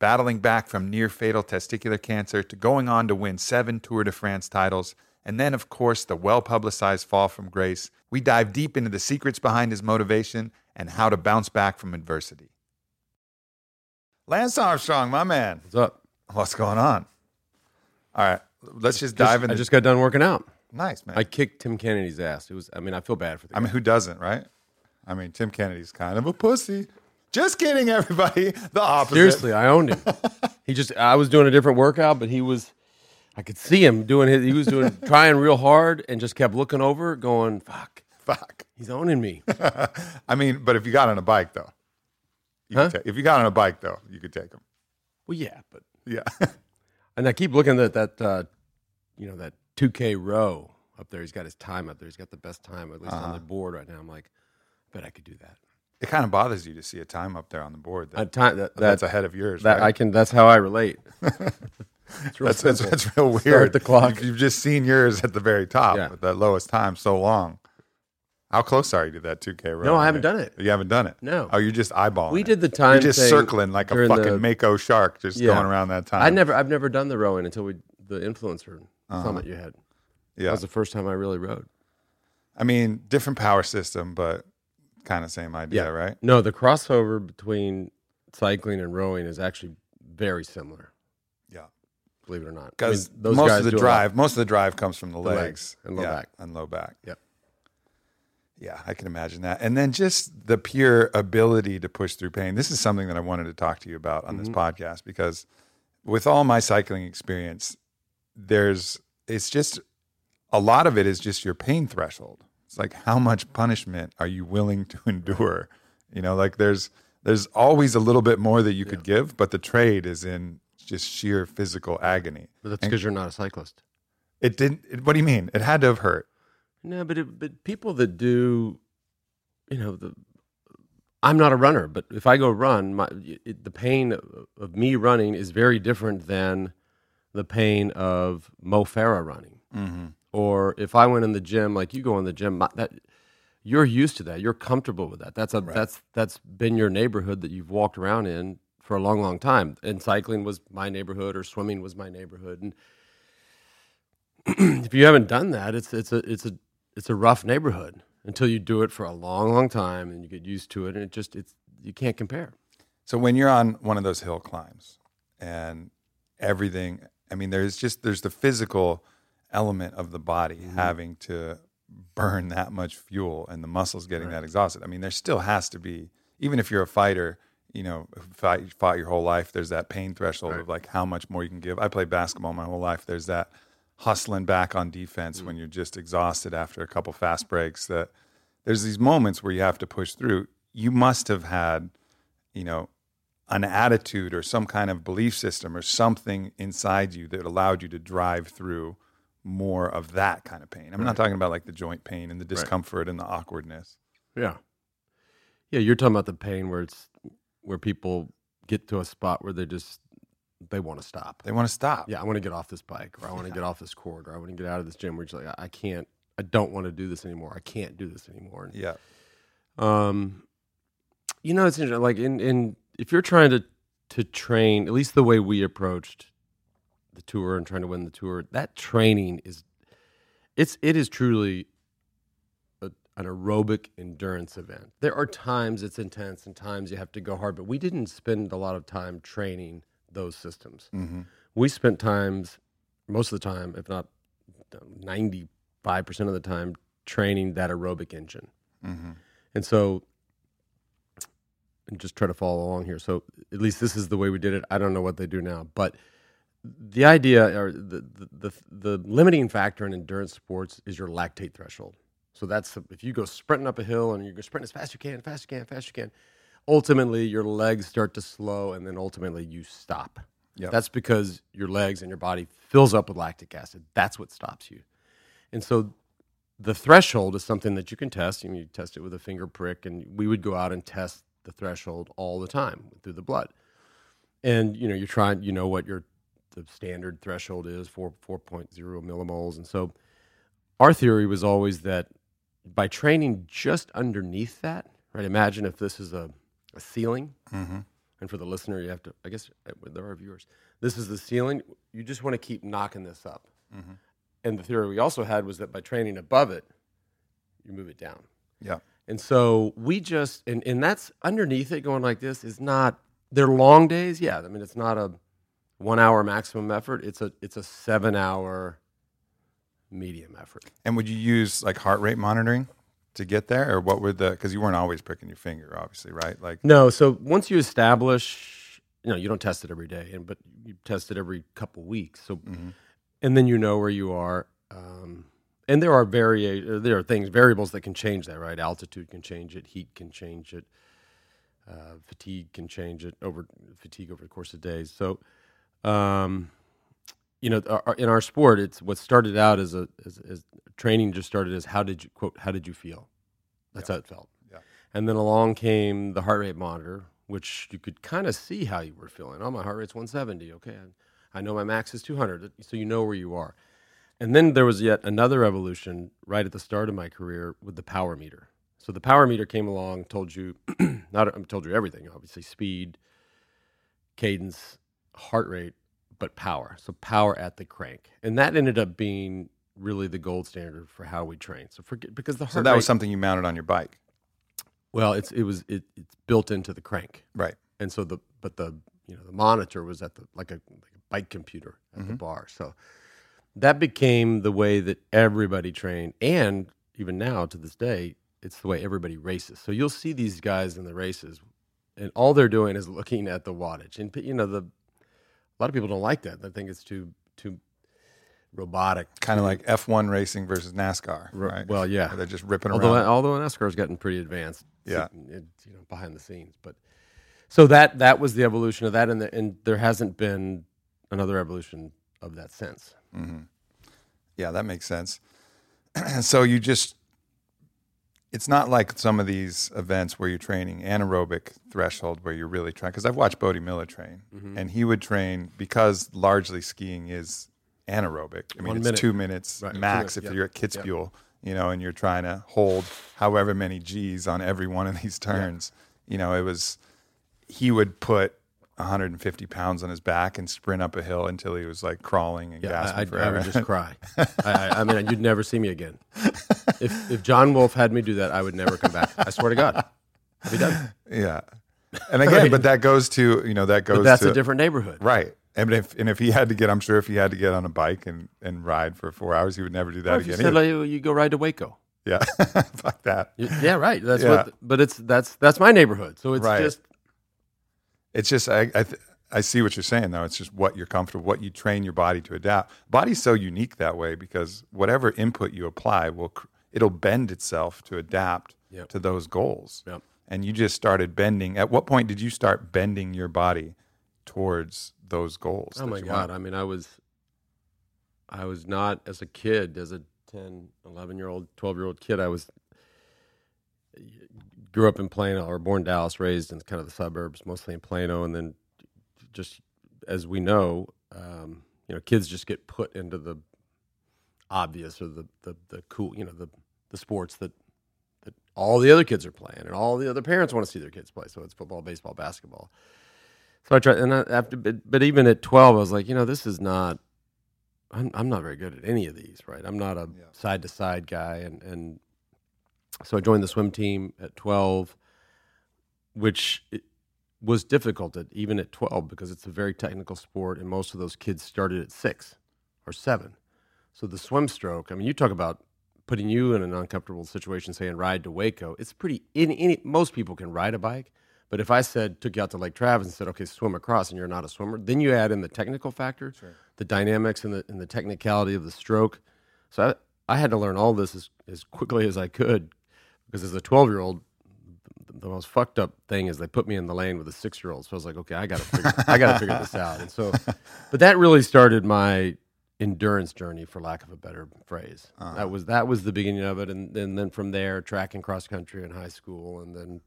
battling back from near fatal testicular cancer to going on to win seven Tour de France titles, and then, of course, the well publicized fall from grace, we dive deep into the secrets behind his motivation and how to bounce back from adversity. Lance Armstrong, my man. What's up? What's going on? All right, let's just dive in. I just got done working out. Nice, man. I kicked Tim Kennedy's ass. It was. I mean, I feel bad for the. I mean, who doesn't, right? I mean, Tim Kennedy's kind of a pussy. Just kidding, everybody. The opposite. Seriously, I owned him. he just. I was doing a different workout, but he was. I could see him doing his. He was doing trying real hard and just kept looking over, going, "Fuck, Fuck. he's owning me." I mean, but if you got on a bike, though, you Huh? take, if you got on a bike, though, you could take him. well, yeah, but Yeah. and I keep looking at that. Uh, you know that 2K row up there. He's got his time up there. He's got the best time at least on Uh-huh. the board right now. I'm like, I bet I could do that. It kind of bothers you to see a time up there on the board that, I time that, that's that, ahead of yours. that right? I can. That's how I relate. It's real that's, that's, that's real weird. Start the clock. You've, just seen yours at the very top Yeah. with that lowest time so long. How close are you to that 2K row? No, I haven't done it. You haven't done it? No. Oh, you're just eyeballing We did the time You're just circling like a fucking the- Mako shark just Yeah. going around that time. I never, I've never done the rowing until we the influencer uh-huh. summit you had. Yeah. That was the first time I really rowed. I mean, different power system, but kind of same idea, right? No, the crossover between cycling and rowing is actually very similar. Yeah. Believe it or not, I mean, Because most of the do a lot. drive, most of the drive comes from the, The legs, legs and low Yeah, back. and low back. Yep. Yeah, I can imagine that. And then just the pure ability to push through pain. This is something that I wanted to talk to you about on this Mm-hmm. podcast because with all my cycling experience, there's it's just a lot of it is just your pain threshold. It's like how much punishment are you willing to endure? You know, like there's there's always a little bit more that you could give, but the trade is in just sheer physical agony. But that's because you're not a cyclist. It didn't. It, what do you mean? It had to have hurt. No, but it, but people that do, you know, the I'm not a runner, but if I go run, my it, the pain of, of me running is very different than the pain of Mo Farah running. Mm-hmm. Or if I went in the gym, like you go in the gym, my, that you're used to that. You're comfortable with that. That's a that's that's been your neighborhood that you've walked around in for a long, long time. And cycling was my neighborhood, or swimming was my neighborhood. And if you haven't done that, it's it's a it's a it's a rough neighborhood until you do it for a long, long time and you get used to it, and it just it's you can't compare. So when you're on one of those hill climbs and everything, I mean, there's just there's the physical element of the body Mm-hmm. having to burn that much fuel and the muscles getting that exhausted. I mean, there still has to be, even if you're a fighter, you know, fight fought your whole life. There's that pain threshold of like how much more you can give. I played basketball my whole life. There's that hustling back on defense when you're just exhausted after a couple fast breaks. That there's these moments where you have to push through. You must have had, you know, an attitude or some kind of belief system or something inside you that allowed you to drive through more of that kind of pain. I'm not talking about like the joint pain and the discomfort and the awkwardness. Yeah. Yeah, you're talking about the pain where it's where people get to a spot where they just they want to stop. They want to stop. Yeah, I want to get off this bike, or I want to get off this court, or I want to get out of this gym. Where you're like, I I can't, I don't want to do this anymore. I can't do this anymore. And, Yeah. Um, you know, it's interesting. Like in in if you're trying to to train, at least the way we approached the tour and trying to win the tour, that training is it's it is truly a, an aerobic endurance event. There are times it's intense and times you have to go hard, but we didn't spend a lot of time training those systems. Mm-hmm. We spent times, most of the time, if not 95% of the time, training that aerobic engine. Mm-hmm. And so, and just try to follow along here. So, at least this is the way we did it. I don't know what they do now, but the idea or the, the, the, the limiting factor in endurance sports is your lactate threshold. So that's if you go sprinting up a hill and you go sprinting as fast as you can, fast as you can, fast as you can. Ultimately, your legs start to slow, and then ultimately you stop. Yep. That's because your legs and your body fills up with lactic acid. That's what stops you. And so the threshold is something that you can test. You, know, you test it with a finger prick, and we would go out and test the threshold all the time through the blood. And you know, you're trying, you know what your the standard threshold is, four four point zero millimoles. And so our theory was always that by training just underneath that, right? Imagine if this is a, a ceiling, Mm-hmm. and for the listener, you have to. I guess uh, there are viewers. This is the ceiling. You just want to keep knocking this up. Mm-hmm. And the theory we also had was that by training above it, you move it down. Yeah. And so we just and and that's underneath it going like this is not they're long days. Yeah, I mean it's not a one hour maximum effort. It's a it's a seven hour medium effort. And would you use like heart rate monitoring to get there, or what would the? Because you weren't always pricking your finger, obviously, right? Like, No, so once you establish, you know, you don't test it every day, and but you test it every couple weeks. So, Mhm. and then you know where you are. Um, and there are varia- there are things variables that can change that, right? Altitude can change it, heat can change it, uh, fatigue can change it over fatigue over the course of days. So, um, you know, our, in our sport, it's what started out as a as, as training just started as how did you quote how did you feel? That's how it felt. Yeah. And then along came the heart rate monitor, which you could kind of see how you were feeling. Oh, my heart rate's 170. Okay, I, I know my max is 200, so you know where you are. And then there was yet another evolution right at the start of my career with the power meter. So the power meter came along, told you not told you everything, obviously speed, cadence, heart rate, but power. So power at the crank, and that ended up being really the gold standard for how we train. So forget because the heart so that rate, was something you mounted on your bike, well, it's it was it, it's built into the crank, right? and so the but the you know the monitor was at the like a, like a bike computer at the Mhm. bar. So that became the way that everybody trained, and even now to this day, it's the way everybody races. So you'll see these guys in the races, and all they're doing is looking at the wattage, and you know the a lot of people don't like that. They think it's too too robotic, Kind of like F1 racing versus NASCAR, right? well, yeah. Where they're just ripping although around. although NASCAR's gotten pretty advanced, Yeah. it- you know, behind the scenes. But so that that was the evolution of that, and the, and there hasn't been another evolution of that since. hmm Yeah, that makes sense. so you just, it's not like some of these events where you're training anaerobic threshold where you're really trying. Because I've watched Bode Miller train, Mm-hmm. and he would train because largely skiing is anaerobic. I mean, One it's minute. two minutes Right, two max minutes, if yep, you're at Kitzbühel, yep. you know, and you're trying to hold however many G's on every one of these turns. You know, it was he would put 150 pounds on his back and sprint up a hill until he was like crawling and Yeah, gasping I, for I, I would just cry. I, I, I mean, you'd never see me again. If if John Wolf had me do that, I would never come back. I swear to God, I'd be done. Yeah. And again, but that goes to, you know, that goes But that's to a different neighborhood. right. And if and if he had to get, I'm sure if he had to get on a bike and, and ride for four hours, he would never do that Or if you again. said like, oh, you go ride to Waco. yeah. Fuck that. Yeah, right. That's Yeah. what. But it's that's that's my neighborhood. So it's Right. just It's just I I, th- I see what you're saying though. It's just what you're comfortable, what you train your body to adapt. Body's so unique that way because whatever input you apply will cr- it'll bend itself to adapt Yep. to those goals. Yep. And you just started bending. At what point did you start bending your body towards those goals? Oh my god! want? I mean, I was, I was not as a kid, as a 10, 11 year old, twelve year old kid. I was grew up in Plano, or born in Dallas, raised in kind of the suburbs, mostly in Plano, and then just as we know, um, you know, kids just get put into the obvious or the the, the cool, you know, the the sports that that all the other kids are playing, and all the other parents want to see their kids play. So it's football, baseball, basketball. So I tried, and I, after, but, but even at twelve, I was like, you know, this is not. I'm I'm not very good at any of these, right? I'm not a side to side guy, and and So I joined the swim team at 12, which was difficult at, even at 12 because it's a very technical sport, and most of those kids started at six or seven. So the swim stroke, I mean, you talk about putting you in an uncomfortable situation, saying ride to Waco. It's pretty. Any, any most people can ride a bike, but if I said took you out to Lake Travis and said, okay, swim across, and you're not a swimmer, then you add in the technical factor, the dynamics and the and the technicality of the stroke. So I, I had to learn all this as, as quickly as I could because as a 12 year old, the most fucked up thing is they put me in the lane with a six year old. So I was like, okay, I gotta figure, I gotta figure this out. And so, but that really started my endurance journey, for lack of a better phrase. Uh-huh. That was that was the beginning of it, and, and then from there, track and cross country in high school, and then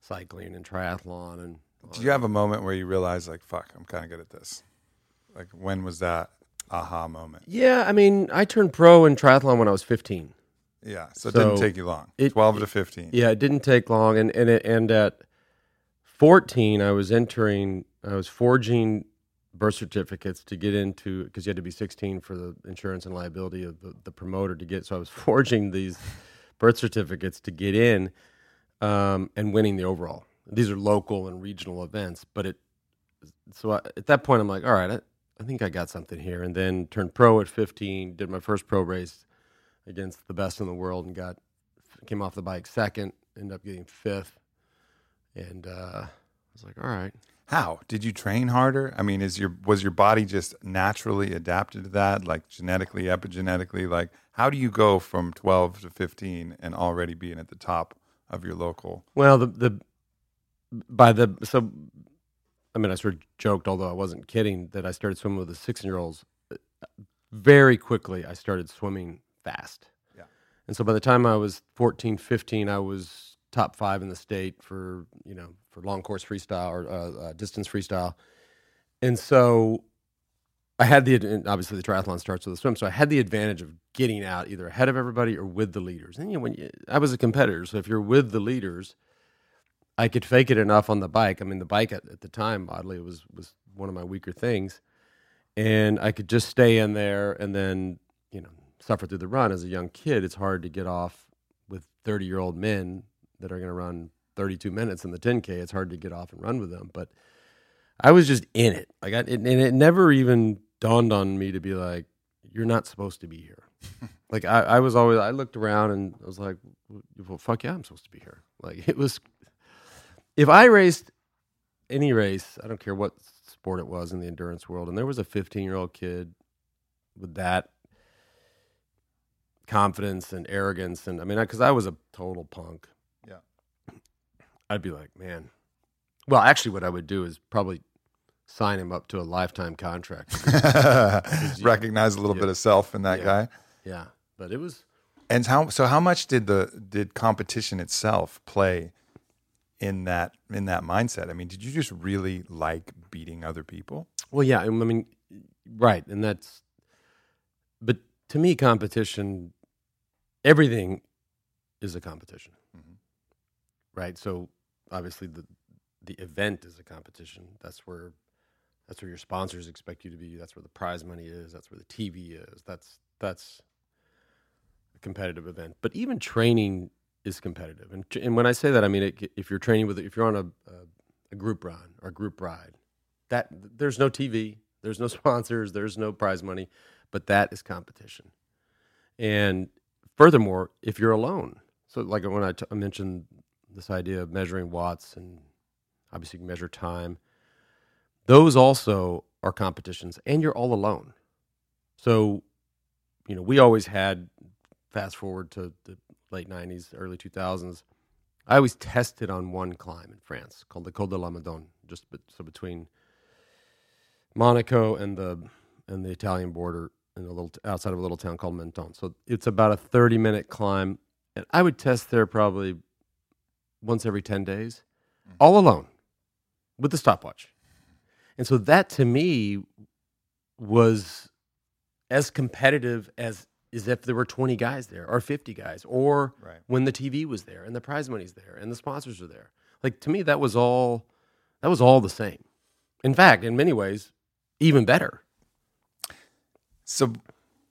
cycling and triathlon. And Did you have a moment where you realized, like, fuck, I'm kind of good at this? Like, when was that aha moment? yeah, I mean, I turned pro in triathlon when I was 15. Yeah. So it didn't take you long. it- 12 to 15. Yeah, it didn't take long, and and it, and at fourteen, I was entering, I was forging birth certificates to get into because you had to be sixteen for the insurance and liability of the, the promoter to get. So I was forging these birth certificates to get in, um, and winning the overall. These are local and regional events, but it. So I, at that point, I'm like, all right, I, I think I got something here, and then turned pro at 15. Did my first pro race against the best in the world, and got came off the bike second, ended up getting fifth, and uh, I was like, all right. How did you train harder? I mean, is your was your body just naturally adapted to that, like genetically, epigenetically? Like, how do you go from 12 to 15 and already being at the top of your local? Well, the the by the so, I mean, I sort of joked, although I wasn't kidding, that I started swimming with the six year olds. Very quickly, I started swimming fast. Yeah. And so by the time I was 14, 15, I was top five in the state for you know for long course freestyle or uh, uh, distance freestyle, and so I had the obviously the triathlon starts with a swim, so I had the advantage of getting out either ahead of everybody or with the leaders. And you know, when you, I was a competitor, so if you're with the leaders, I could fake it enough on the bike. I mean, the bike at, at the time, oddly, was was one of my weaker things, and I could just stay in there and then you know suffer through the run. As a young kid, it's hard to get off with thirty year old men that are going to run 32 minutes in the 10k. It's hard to get off and run with them, but I was just in it. Like, I, and it never even dawned on me to be like, "You're not supposed to be here." like, I, I was always. I looked around and I was like, "Well, fuck yeah, I'm supposed to be here." Like, it was. If I raced any race, I don't care what sport it was in the endurance world, and there was a 15 year old kid with that confidence and arrogance, and I mean, because I, was a total punk. Yeah. I'd be like, man. Well, actually, what I would do is probably sign him up to a lifetime contract. Recognize a little bit of self in that Yeah. guy. yeah, but it was And how so? How much did the did competition itself play in that in that mindset? I mean, did you just really like beating other people? well, yeah. I mean, right, and that's. But to me, competition, everything, is a competition, Mhm. right? So obviously, the the event is a competition. That's where that's where your sponsors expect you to be. That's where the prize money is. That's where the TV is. That's that's a competitive event. But even training is competitive. And and when I say that, I mean it, if you're training with if you're on a, a a group run or a group ride, that there's no TV, there's no sponsors, there's no prize money, but that is competition. And furthermore, if you're alone, so like when I, t- I mentioned this idea of measuring watts and obviously you can measure time, those also are competitions, and you're all alone. So, you know, we always had fast forward to the late '90s, early 2000s. I always tested on one climb in France called the Col de la Madone, just be- so between Monaco and the and the Italian border, in a little t- outside of a little town called Menton. So it's about a 30 minute climb, and I would test there probably once every 10 days, mm-hmm. all alone, with the stopwatch. And so that to me was as competitive as as if there were 20 guys there or 50 guys or Right. when the TV was there and the prize money's there and the sponsors are there. Like to me that was all that was all the same. In fact, in many ways, even better. So,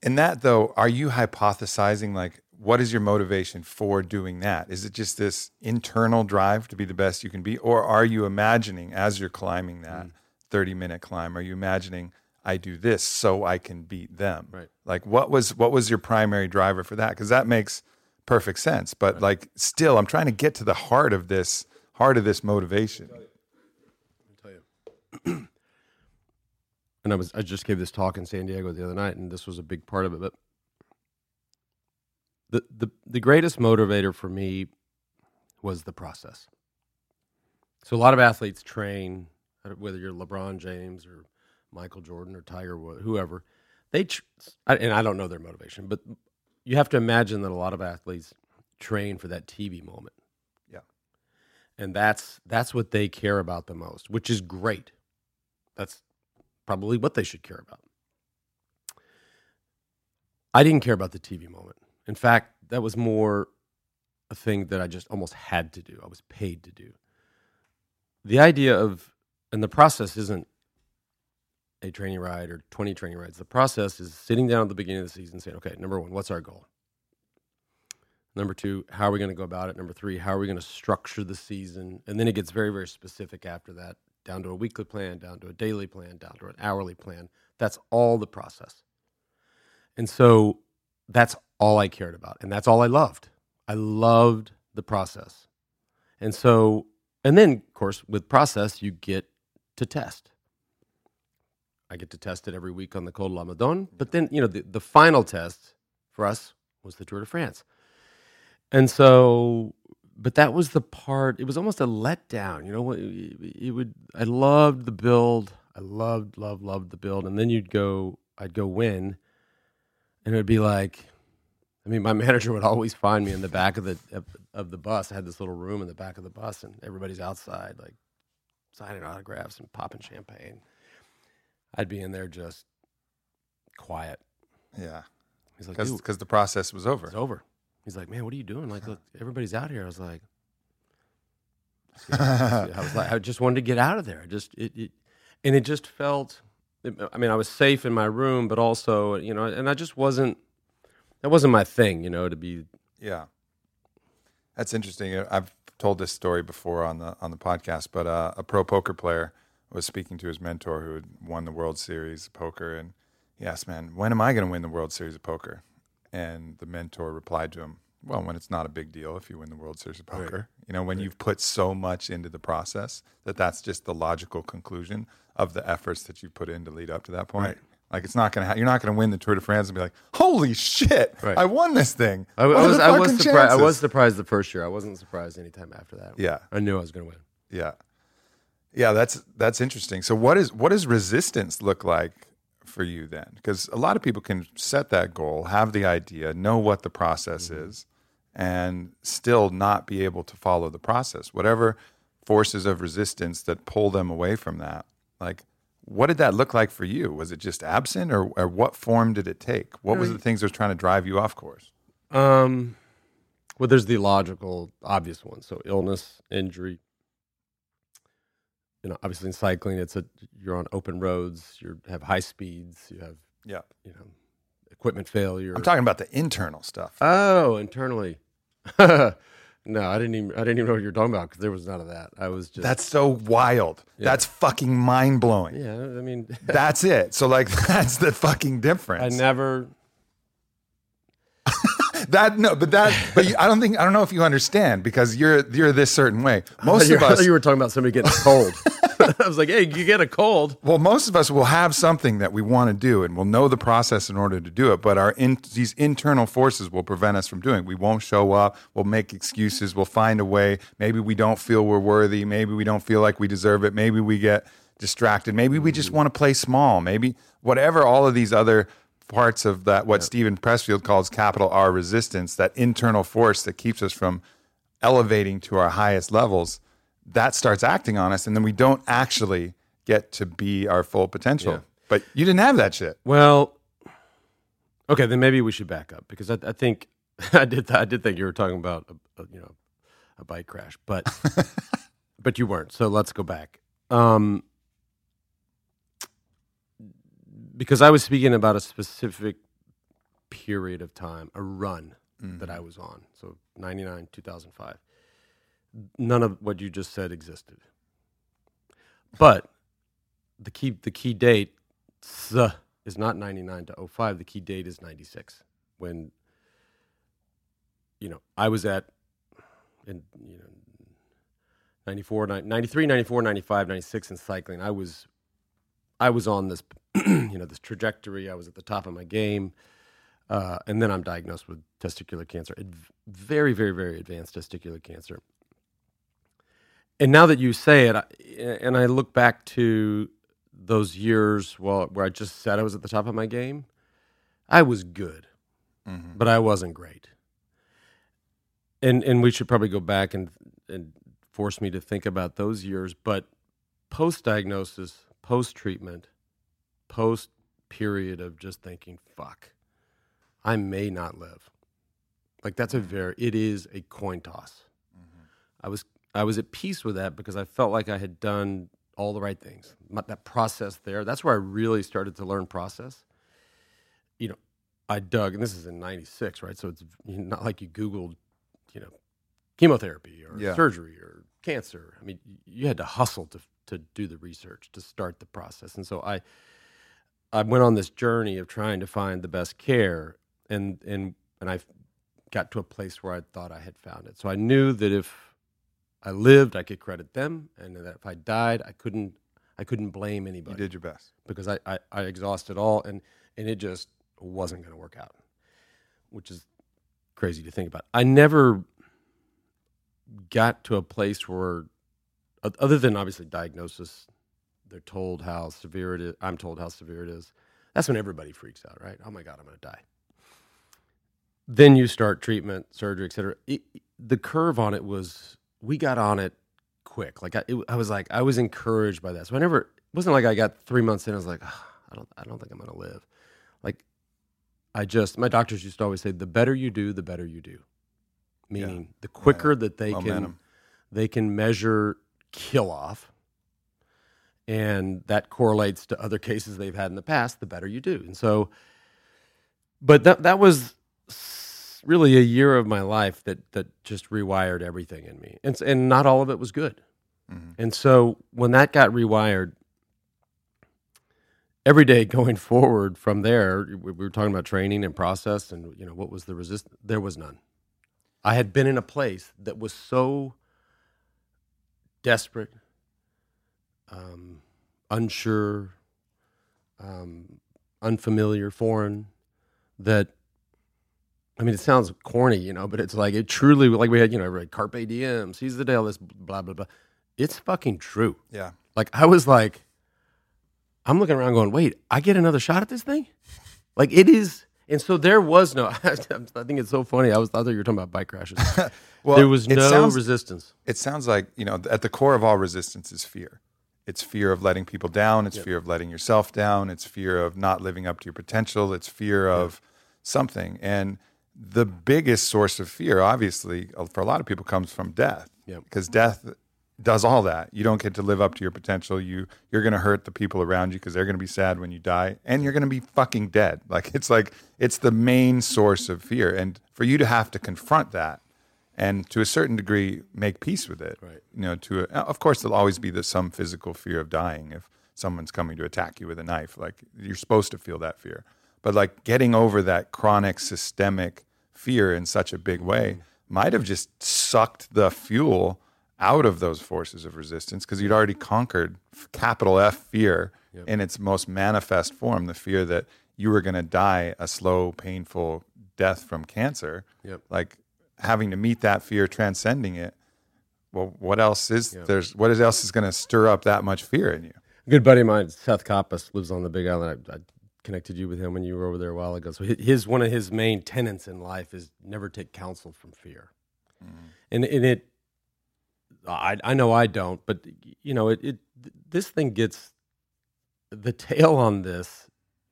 in that though, are you hypothesizing like what is your motivation for doing that? Is it just this internal drive to be the best you can be? Or are you imagining as you're climbing that mm. 30 minute climb, are you imagining I do this so I can beat them? Right. Like what was what was your primary driver for that? Because that makes perfect sense. But like still I'm trying to get to the heart of this heart of this motivation. tell you. and I was I just gave this talk in San Diego the other night, and this was a big part of it. But the the the greatest motivator for me was the process. So a lot of athletes train, uh, whether you're LeBron James or Michael Jordan or Tiger Woods, whoever. They tr- and I don't know their motivation, but you have to imagine that a lot of athletes train for that TV moment Yeah. and that's that's what they care about the most, which is great. That's probably what they should care about. I didn't care about the TV moment. In fact, that was more a thing that I just almost had to do. I was paid to do. The idea of and the process isn't a training ride or 20 training rides. The process is sitting down at the beginning of the season saying, okay, number one, what's our goal? Number two, how are we going to go about it? Number three, how are we going to structure the season? And then it gets very, very specific after that, down to a weekly plan, down to a daily plan, down to an hourly plan. That's all the process. And so that's all I cared about. And that's all I loved. I loved the process. And so, and then, of course, with process, you get to test. I get to test it every week on the Col de la Madone. But then, you know, the, the final test for us was the Tour de France. And so, but that was the part, it was almost a letdown. You know, it, it would, I loved the build. I loved, loved, loved the build. And then you'd go, I'd go win. And it would be like, I mean, my manager would always find me in the back of the of, of the bus. I had this little room in the back of the bus, and everybody's outside, like signing autographs and popping champagne. I'd be in there just quiet. Yeah. He's like, Because the process was over. it's over. He's like, man, what are you doing? Like, look, everybody's out here. I was like, I was like, I just wanted to get out of there. I just, it, it and it just felt. It, I mean, I was safe in my room, but also, you know, and I just wasn't. That wasn't my thing, you know, to be. Yeah, that's interesting. I've told this story before on the on the podcast, but uh, a pro poker player was speaking to his mentor who had won the World Series of poker, and he asked, "Man, when am I going to win the World Series of poker?" And the mentor replied to him, "Well, when it's not a big deal if you win the World Series of poker. You know, when you've put so much into the process that that's just the logical conclusion of the efforts that you put in to lead up to that point." Right. Like it's not gonna, ha- you're not gonna win the Tour de France and be like, "Holy shit, Right. I won this thing!" I, I was, I was surprised. I was surprised the first year. I wasn't surprised anytime after that. Yeah. I knew I was going to win. Yeah. Yeah, that's that's interesting. So what is what does resistance look like for you then? Because a lot of people can set that goal, have the idea, know what the process is, and still not be able to follow the process. Whatever forces of resistance that pull them away from that. Like what did that look like for you? Was it just absent or, or what form did it take? What was the things that was trying to drive you off course? Um, well, there's the logical, obvious ones. So illness, injury. You know, obviously in cycling, it's a you're on open roads. You have high speeds. You have Yeah. you know equipment failure. I'm talking about the internal stuff. oh, internally. no, I didn't even I didn't even know what you were talking about because there was none of that. I was just That's so wild. That's fucking mind blowing. yeah. I mean, That's it. So like that's the fucking difference. I never. that no, but that but you, I don't think I don't know if you understand because you're you're this certain way. Most I of thought us you were talking about somebody getting cold. I was like, hey, you get a cold. well, most of us will have something that we want to do and we'll know the process in order to do it, but our in, these internal forces will prevent us from doing it. We won't show up, we'll make excuses, we'll find a way. Maybe we don't feel we're worthy, maybe we don't feel like we deserve it, maybe we get distracted, maybe we just hmm. want to play small, maybe whatever all of these other parts of that what Steven Pressfield calls capital R resistance, that internal force that keeps us from elevating to our highest levels, that starts acting on us, and then we don't actually get to be our full potential. Yeah. But you didn't have that shit. Well, okay, then maybe we should back up because I, I think I did. I did think you were talking about a, a, you know a bike crash, but but you weren't. So let's go back. Um, because I was speaking about a specific period of time, a run that I was on. So 99, 2005. None of what you just said existed. But the key the key date is not 99 to 05. The key date is 96 when you know, I was at in you know 94 ni- 93 94 95 96 in cycling. I was I was on this you know this trajectory. I was at the top of my game. Uh, and then I'm diagnosed with testicular cancer, very, very, very advanced testicular cancer. And now that you say it, I, and I look back to those years well, where I just said I was at the top of my game, I was good, Mhm. but I wasn't great. And and we should probably go back and and force me to think about those years. But post diagnosis, post treatment, post period of just thinking, fuck, I may not live. Like that's a very it is a coin toss. I was I was at peace with that because I felt like I had done all the right things. That process there, that's where I really started to learn process. You know, I dug, and this is in '96, right? So it's not like you Googled, you know, chemotherapy or Yeah. surgery or cancer. I mean, you had to hustle to to do the research to start the process, and so I I went on this journey of trying to find the best care, and and and I got to a place where I thought I had found it. So I knew that if I lived, I could credit them, and that if I died, I couldn't I couldn't blame anybody. You did your best. because I, I, I exhausted all and and it just wasn't going to work out, which is crazy to think about. I never got to a place where, other than obviously diagnosis, they're told how severe it is. I'm told how severe it is. That's when everybody freaks out, right? Oh my God, I'm going to die. Then you start treatment, surgery, et cetera. It, the curve on it was, we got on it quick. Like I, it, I was like, I was encouraged by that. So I never, it wasn't like I got three months in. I was like, "Ah, I don't, I don't think I'm going to live. Like I just, my doctors used to always say, the better you do, the better you do. Meaning the quicker that they can, they can measure kill off. And that correlates to other cases they've had in the past, the better you do. And so, but that, that was really a year of my life that, that just rewired everything in me. And, and not all of it was good. Mhm. And so when that got rewired, every day going forward from there, we we were talking about training and process, and you know what was the resist? There was none. I had been in a place that was so desperate, um, unsure, um, unfamiliar, foreign. That I mean, it sounds corny, you know, but it's like it truly like we had, you know, like carpe diem, seize the day, all this blah blah blah. It's fucking true. Yeah. Like I was like, I'm looking around going, wait, I get another shot at this thing? Like it is. And so there was no. I think it's so funny. I was I thought you were talking about bike crashes. Well, there was no sounds- resistance. it sounds like you know at the core of all resistance is fear it's fear of letting people down it's fear of letting yourself down it's fear of not living up to your potential it's fear of something and the biggest source of fear obviously uh, for a lot of people comes from death Yep. because death does all that you don't get to live up to your potential you you're going to hurt the people around you because they're going to be sad when you die and you're going to be fucking dead like it's like it's the main source of fear and for you to have to confront that and to a certain degree make peace with it. Right. You know, to a, of course there'll always be the, some physical fear of dying if someone's coming to attack you with a knife. Like you're supposed to feel that fear, but like getting over that chronic systemic fear in such a big way mm. might have just sucked the fuel out of those forces of resistance because you'd already conquered capital F fear in its most manifest form, the fear that you were going to die a slow, painful death from cancer. Yep. Like having to meet that fear, transcending it. Well, what else is there's what else is going to stir up that much fear in you? A good buddy of mine, Seth Koppas, lives on the Big Island. I, I connected you with him when you were over there a while ago. So his one of his main tenets in life is never take counsel from fear, mm-hmm. and and it. I I know I don't, but you know it. it this thing gets the tail on this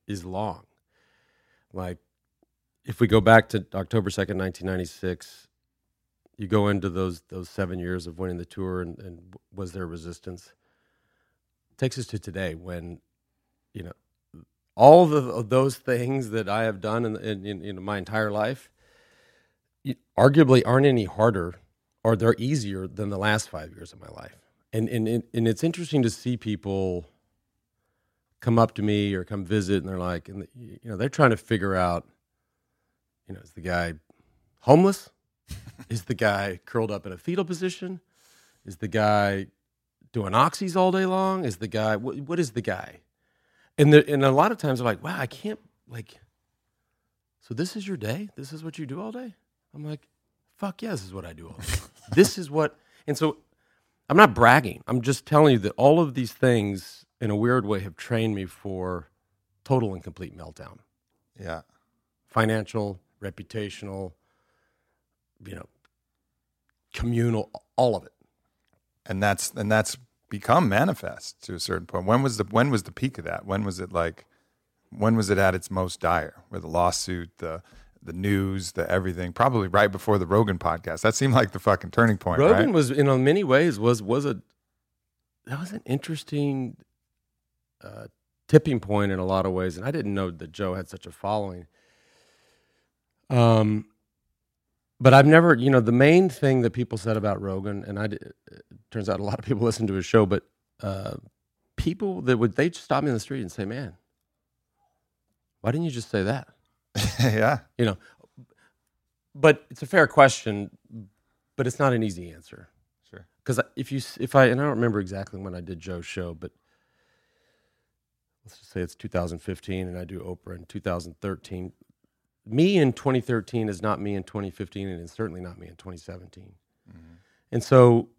is long. Like if we go back to October second, nineteen ninety six, you go into those those seven years of winning the tour, and, and was there resistance? Takes us to today when, you know, all the, of those things that I have done in, in, in, my entire life, arguably aren't any harder or they're easier than the last five years of my life. And, and, and and it's interesting to see people come up to me or come visit and they're like, and you know, they're trying to figure out, you know, is the guy homeless? is the guy curled up in a fetal position? Is the guy doing oxys all day long? Is the guy, what, what is the guy? And, the, and a lot of times I'm like, wow, I can't, like, so this is your day? This is what you do all day? I'm like, fuck yeah, this is what I do all day. this is what, and so I'm not bragging. I'm just telling you that all of these things, in a weird way, have trained me for total and complete meltdown. Yeah. Financial, reputational, you know, communal, all of it. And that's and that's become manifest to a certain point. When was the when was the peak of that? When was it like when was it at its most dire? Where the lawsuit, the the news, the everything, probably right before the Rogan podcast. That seemed like the fucking turning point. Rogan right? was, in many ways, was was a that was an interesting uh, tipping point in a lot of ways, and I didn't know that Joe had such a following. Um, but I've never, you know, the main thing that people said about Rogan, and I it turns out a lot of people listen to his show, but uh, people that would they stop me in the street and say, "Man, why didn't you just say that?" yeah. You know, but it's a fair question, but it's not an easy answer. Sure. Because if you, if I, and I don't remember exactly when I did Joe's show, but let's just say it's 2015 and I do Oprah in 2013. Me in 2013 is not me in 2015 and it's certainly not me in 2017. Mm-hmm. And so,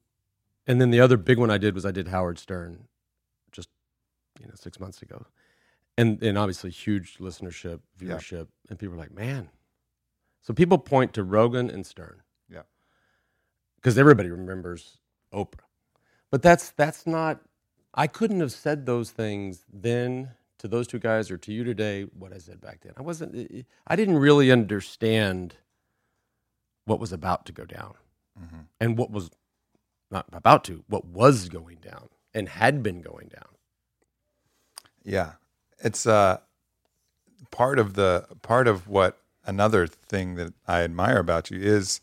and then the other big one I did was I did Howard Stern just, you know, six months ago. And, and obviously huge listenership, Yeah. viewership. And people are like, man. So people point to Rogan and Stern Yeah. because everybody remembers Oprah. But that's that's not. I couldn't have said those things then to those two guys or to you today. What I said back then, I wasn't. Eh, eh, I didn't really understand what was about to go down, mm-hmm. and what was not about to. What was going down and had been going down. Yeah. It's uh part of the part of what another thing that I admire about you is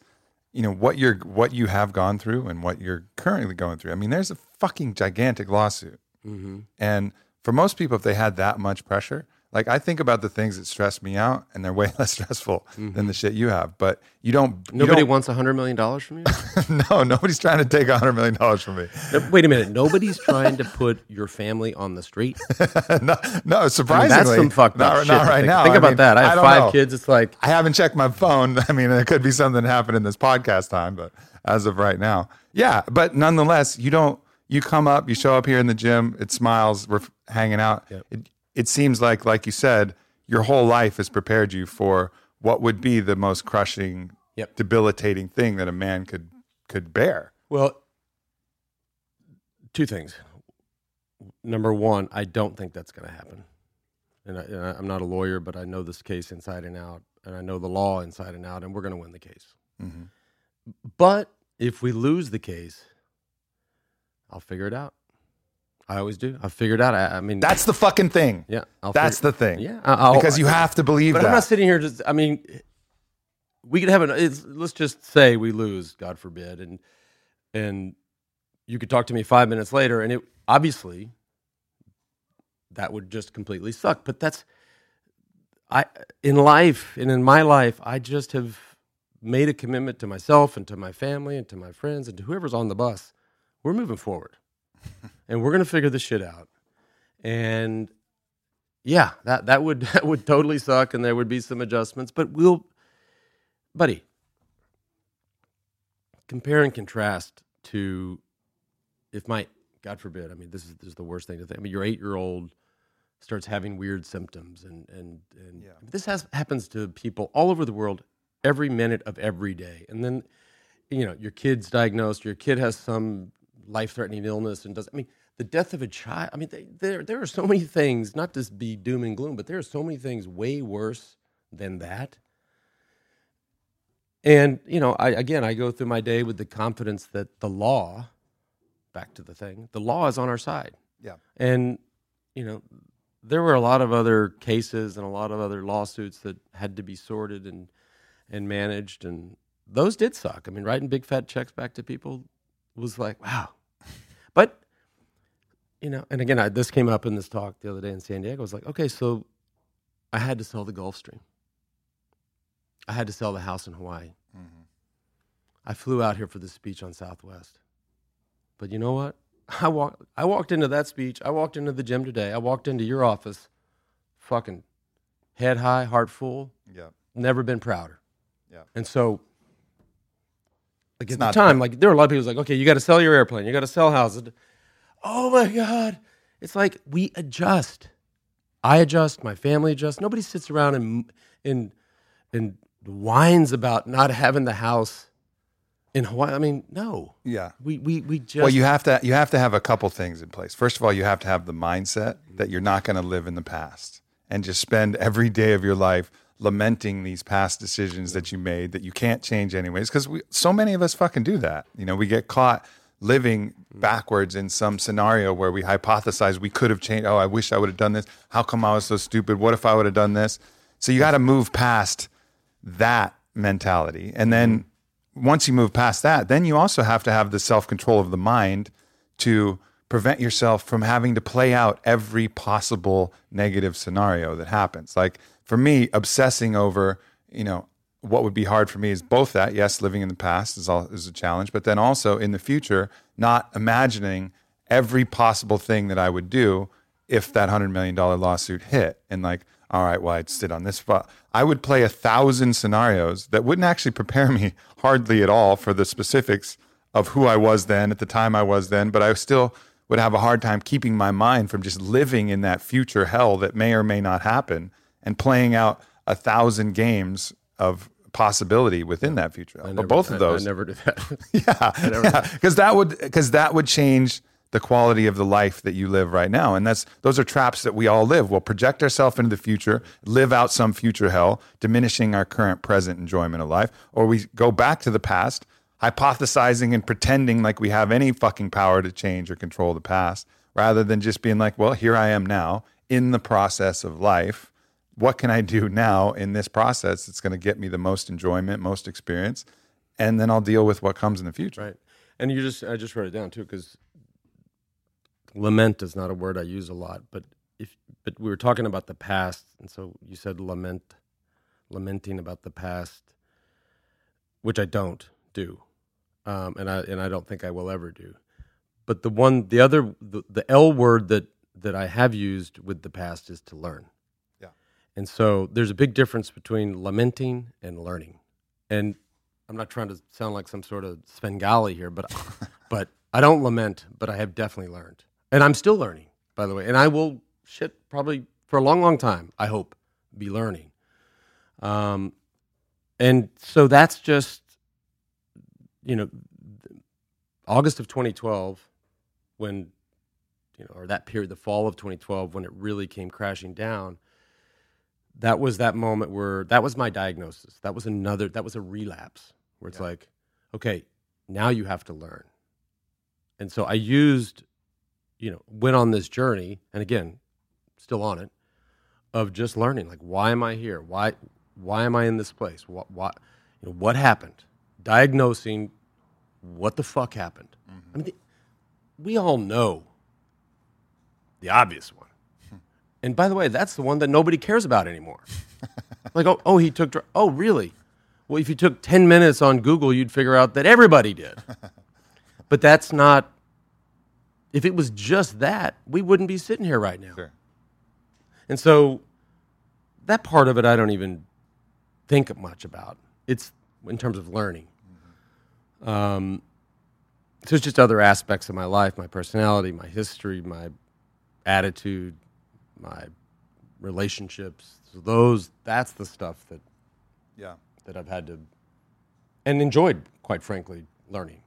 you know what you're what you have gone through and what you're currently going through. I mean, there's a fucking gigantic lawsuit. Mm-hmm. And for most people if they had that much pressure, like I think about the things that stress me out and they're way less stressful than the mm-hmm. shit you have, but you don't you Nobody don't- wants a hundred million dollars from you. no, nobody's trying to take a hundred million dollars from me. No, Wait a minute. Nobody's trying to put your family on the street. no, no, I mean, surprisingly, that's some fucked not, up shit. not right think. now. Think I about mean, that. I have don't five know. kids. It's like I haven't checked my phone. I mean, it could be something happened in this podcast time, but as of right now, yeah. But nonetheless, you don't. You come up, you show up here in the gym. It smiles. We're hanging out. Yep. It, it seems like, like you said, your whole life has prepared you for what would be the most crushing, Yep. debilitating thing that a man could could bear. Well, two things. Number one, I don't think that's going to happen. And, I, and I- I'm not a lawyer, but I know this case inside and out, and I know the law inside and out, and we're going to win the case. Mhm. But if we lose the case, I'll figure it out. I always do. I'll figure out. I, I mean, That's the fucking thing. yeah. I'll That's figure, the thing. yeah. I- I'll, because you have to believe But that. I'm not sitting here just. I mean, we could have an. It's, let's just say we lose, God forbid, and and you could talk to me five minutes later, and it obviously that would just completely suck. But that's I in life and in my life, I just have made a commitment to myself and to my family and to my friends and to whoever's on the bus. We're moving forward, and we're gonna figure this shit out. And yeah, that that would that would totally suck, and there would be some adjustments. But we'll, buddy, compare and contrast to if my God forbid, I mean, this is this is the worst thing to think. I mean, your eight year old starts having weird symptoms, and and and Yeah. this has happens to people all over the world every minute of every day, and then you know your kid's diagnosed, your kid has some life threatening illness, and does I mean the death of a child. I mean, they, there there are so many things, not to be doom and gloom, but there are so many things way worse than that. And you know, I again, I go through my day with the confidence that the law, back to the thing, the law is on our side. Yeah. And you know, there were a lot of other cases and a lot of other lawsuits that had to be sorted and and managed and those did suck. I mean, writing big fat checks back to people was like, wow. But you know, and again, I, this came up in this talk the other day in San Diego. I was like, okay, so I had to sell the Gulfstream. I had to sell the house in Hawaii. Mm-hmm. I flew out here for this speech on Southwest. But you know what? I walked I walked into that speech. I walked into the gym today. I walked into your office, fucking head high, heart full. Yeah. Never been prouder. Yeah. And so, like It's at the time, like there were a lot of people like, okay, you got to sell your airplane, you got to sell houses. Oh my god! It's like we adjust. I adjust. My family adjusts. Nobody sits around and and and whines about not having the house in Hawaii. I mean, no. Yeah. We we we just Well, you have to you have to have a couple things in place. First of all, you have to have the mindset that you're not going to live in the past and just spend every day of your life lamenting these past decisions that you made that you can't change anyways because so many of us fucking do that. You know, we get caught living mm. backwards in some scenario where we hypothesize we could have changed. Oh, I wish I would have done this. How come I was so stupid? What if I would have done this? So you got to move past that mentality. And then mm-hmm. once you move past that, then you also have to have the self control of the mind to prevent yourself from having to play out every possible negative scenario that happens. Like for me, obsessing over, you know, what would be hard for me is both that, yes, living in the past is all is a challenge, but then also in the future, not imagining every possible thing that I would do if that hundred million dollar lawsuit hit. And like, all right, well, I'd sit on this spot. I would play a thousand scenarios that wouldn't actually prepare me hardly at all for the specifics of who I was then at the time I was then, but I still would have a hard time keeping my mind from just living in that future hell that may or may not happen and playing out a thousand games of possibility within that future. I But both I- of those I never do that. yeah, because that would because that would change the quality of the life that you live right now, and that's those are traps that we all live. We'll project ourselves into the future, live out some future hell, diminishing our current present enjoyment of life, or we go back to the past, hypothesizing and pretending like we have any fucking power to change or control the past, rather than just being like, well, here I am now in the process of life. What can I do now in this process that's going to get me the most enjoyment, most experience? and then I'll deal with what comes in the future. Right. And you just I just wrote it down too because lament is not a word I use a lot, but if but we were talking about the past, and so you said lament, lamenting about the past, which I don't do, um, and I and I don't think I will ever do. But the one, the other, the, the L word that that I have used with the past is to learn. And so there's a big difference between lamenting and learning. And I'm not trying to sound like some sort of Svengali here, but but I don't lament, but I have definitely learned, and I'm still learning, by the way. And I will shit probably for a long, long time. I hope be learning. Um, and so that's just you know August of 2012 when you know or that period the fall of 2012 when it really came crashing down that was that moment where that was my diagnosis. That was another that was a relapse where it's Yeah. like okay now you have to learn. And so i used you know went on this journey and again still on it of just learning like why am i here? Why why am i in this place? What what you know what happened? Diagnosing what the fuck happened. I mm-hmm. mean the, we all know the obvious one and by the way, that's the one that nobody cares about anymore. like, oh, oh, he took. dr- Oh, really? Well, if you took ten minutes on Google, you'd figure out that everybody did. but that's not. If it was just that, we wouldn't be sitting here right now. Sure. And so, that part of it, I don't even think much about. It's in terms of learning. Um, so it's just other aspects of my life, my personality, my history, my attitude, my relationships. So those that's the stuff that Yeah. that I've had to and enjoyed, quite frankly, learning.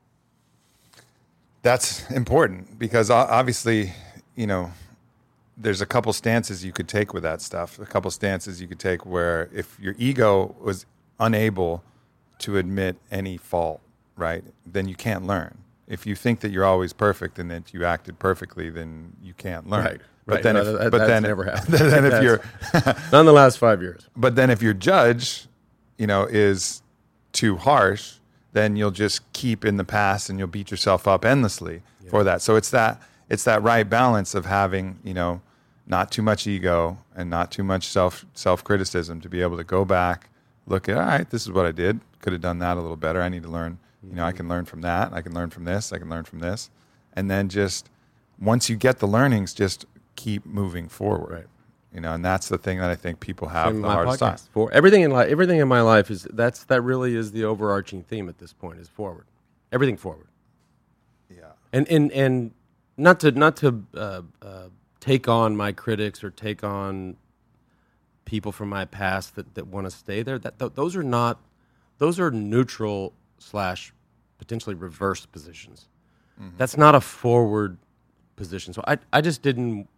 That's important because obviously, you know, there's a couple stances you could take with that stuff. A couple stances you could take where if your ego was unable to admit any fault, right, then you can't learn. If you think that you're always perfect and that you acted perfectly, then you can't learn. Right, But right. then, No, if, that- but that's then, never happened. then if you're, Not in the last five years. but then if your judge, you know, is too harsh, then you'll just keep in the past and you'll beat yourself up endlessly for that. So it's that it's that right balance of having, you know, not too much ego and not too much self self criticism to be able to go back, look at all right, this is what I did. Could have done that a little better. I need to learn. You know, I mm-hmm. can learn from that. I can learn from this. I can learn from this, and then just once you get the learnings, just keep moving forward. Right. You know, and that's the thing that I think people have in the hardest time. For everything in life, everything in my life is that's that really is the overarching theme at this point is forward. Everything forward. Yeah. and and and not to not to uh, uh, take on my critics or take on people from my past that, that want to stay there. That th- those are not those are neutral slash potentially reverse positions. That's not a forward position. So I I just didn't.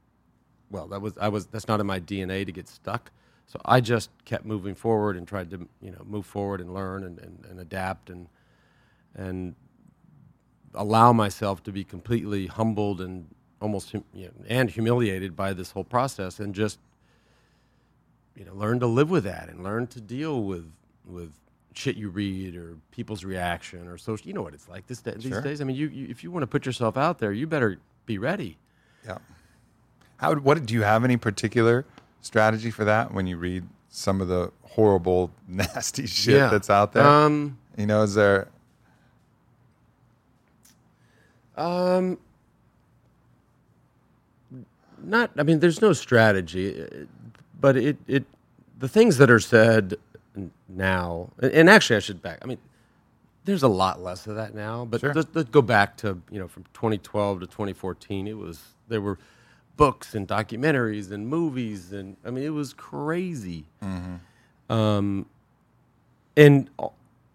Well, that was I was that's not in my DNA to get stuck. So I just kept moving forward and tried to you know move forward and learn and, and, and adapt and and allow myself to be completely humbled and almost hum- you know, and humiliated by this whole process and just you know learn to live with that and learn to deal with with shit you read or people's reaction or social you know what it's like this day, these days i mean you, you if you want to put yourself out there you better be ready Yeah. How? What do you have any particular strategy for that when you read some of the horrible, nasty shit Yeah. that's out there? um you know, is there? Um, not. I mean, there's no strategy, uh, but it it the things that are said now, and- and actually, I should back. I mean, there's a lot less of that now. But Sure. let's, let's go back to you know from 2012 to 2014. It was there were books and documentaries and movies, and I mean, it was crazy. Um, and uh,